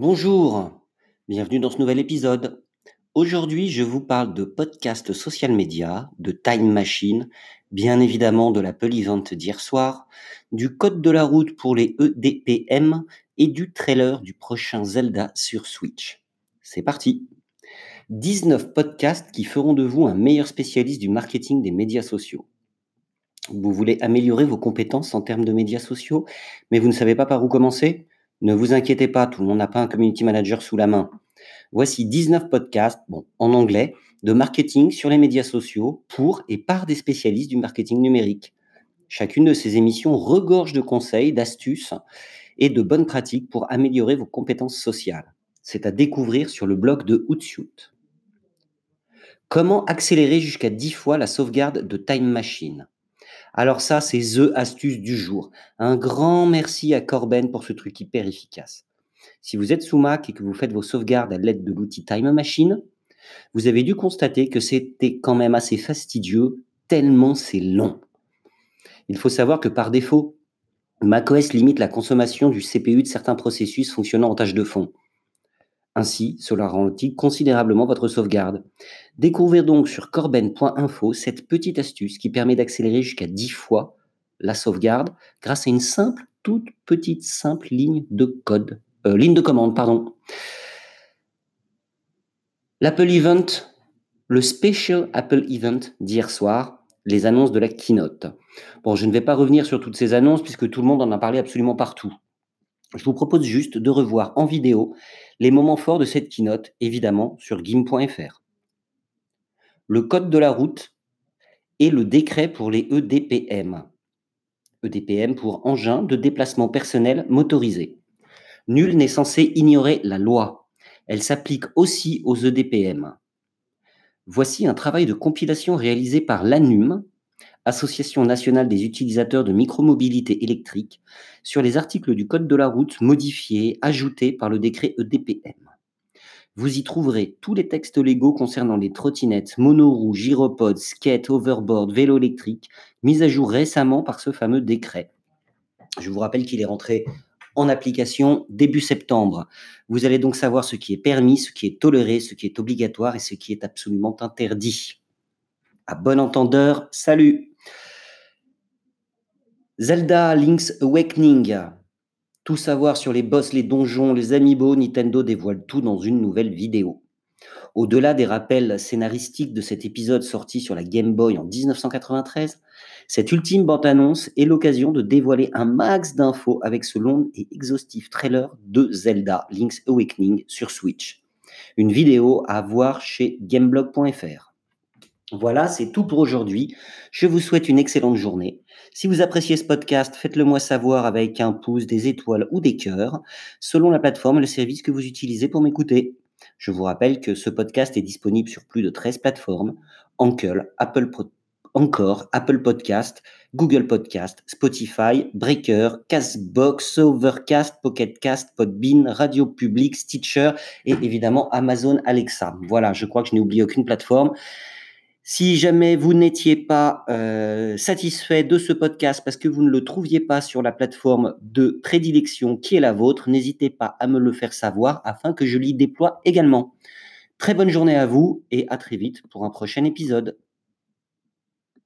Bonjour, bienvenue dans ce nouvel épisode. Aujourd'hui, je vous parle de podcast social media, de Time Machine, bien évidemment de l'Apple Event d'hier soir, du code de la route pour les EDPM et du trailer du prochain Zelda sur Switch. C'est parti 19 podcasts qui feront de vous un meilleur spécialiste du marketing des médias sociaux. Vous voulez améliorer vos compétences en termes de médias sociaux, mais vous ne savez pas par où commencer? Ne vous inquiétez pas, tout le monde n'a pas un community manager sous la main. Voici 19 podcasts, bon, en anglais, de marketing sur les médias sociaux pour et par des spécialistes du marketing numérique. Chacune de ces émissions regorge de conseils, d'astuces et de bonnes pratiques pour améliorer vos compétences sociales. C'est à découvrir sur le blog de Hootsuite. Comment accélérer jusqu'à 10 fois la sauvegarde de Time Machine? Alors ça, c'est The Astuce du jour. Un grand merci à Corben pour ce truc hyper efficace. Si vous êtes sous Mac et que vous faites vos sauvegardes à l'aide de l'outil Time Machine, vous avez dû constater que c'était quand même assez fastidieux, tellement c'est long. Il faut savoir que par défaut, macOS limite la consommation du CPU de certains processus fonctionnant en tâche de fond. Ainsi, cela ralentit considérablement votre sauvegarde. Découvrez donc sur corben.info cette petite astuce qui permet d'accélérer jusqu'à 10 fois la sauvegarde grâce à une simple, toute petite, simple ligne de code, euh, ligne de commande, pardon. L'Apple Event, le Special Apple Event d'hier soir, les annonces de la keynote. Bon, je ne vais pas revenir sur toutes ces annonces puisque tout le monde en a parlé absolument partout. Je vous propose juste de revoir en vidéo les moments forts de cette keynote, évidemment sur gim.fr. Le code de la route et le décret pour les EDPM. EDPM pour engin de déplacement personnel motorisé. Nul n'est censé ignorer la loi. Elle s'applique aussi aux EDPM. Voici un travail de compilation réalisé par l'ANUM, Association nationale des utilisateurs de micromobilité électrique, sur les articles du Code de la route modifiés, ajoutés par le décret EDPM. Vous y trouverez tous les textes légaux concernant les trottinettes, monoroues, gyropodes, skate, overboard, vélo électrique, mis à jour récemment par ce fameux décret. Je vous rappelle qu'il est rentré en application début septembre. Vous allez donc savoir ce qui est permis, ce qui est toléré, ce qui est obligatoire et ce qui est absolument interdit. À bon entendeur, salut Zelda Link's Awakening. Tout savoir sur les boss, les donjons, les amiibo, Nintendo dévoile tout dans une nouvelle vidéo. Au-delà des rappels scénaristiques de cet épisode sorti sur la Game Boy en 1993, cette ultime bande-annonce est l'occasion de dévoiler un max d'infos avec ce long et exhaustif trailer de Zelda Link's Awakening sur Switch. Une vidéo à voir chez gameblog.fr. Voilà, c'est tout pour aujourd'hui. Je vous souhaite une excellente journée. Si vous appréciez ce podcast, faites-le moi savoir avec un pouce, des étoiles ou des cœurs, selon la plateforme et le service que vous utilisez pour m'écouter. Je vous rappelle que ce podcast est disponible sur plus de 13 plateformes, Anchor, Apple, encore Apple Podcast, Google Podcast, Spotify, Breaker, Castbox, Overcast, Pocketcast, Podbean, Radio Public, Stitcher et évidemment Amazon Alexa. Voilà, je crois que je n'ai oublié aucune plateforme. Si jamais vous n'étiez pas euh, satisfait de ce podcast parce que vous ne le trouviez pas sur la plateforme de prédilection qui est la vôtre, n'hésitez pas à me le faire savoir afin que je l'y déploie également. Très bonne journée à vous et à très vite pour un prochain épisode.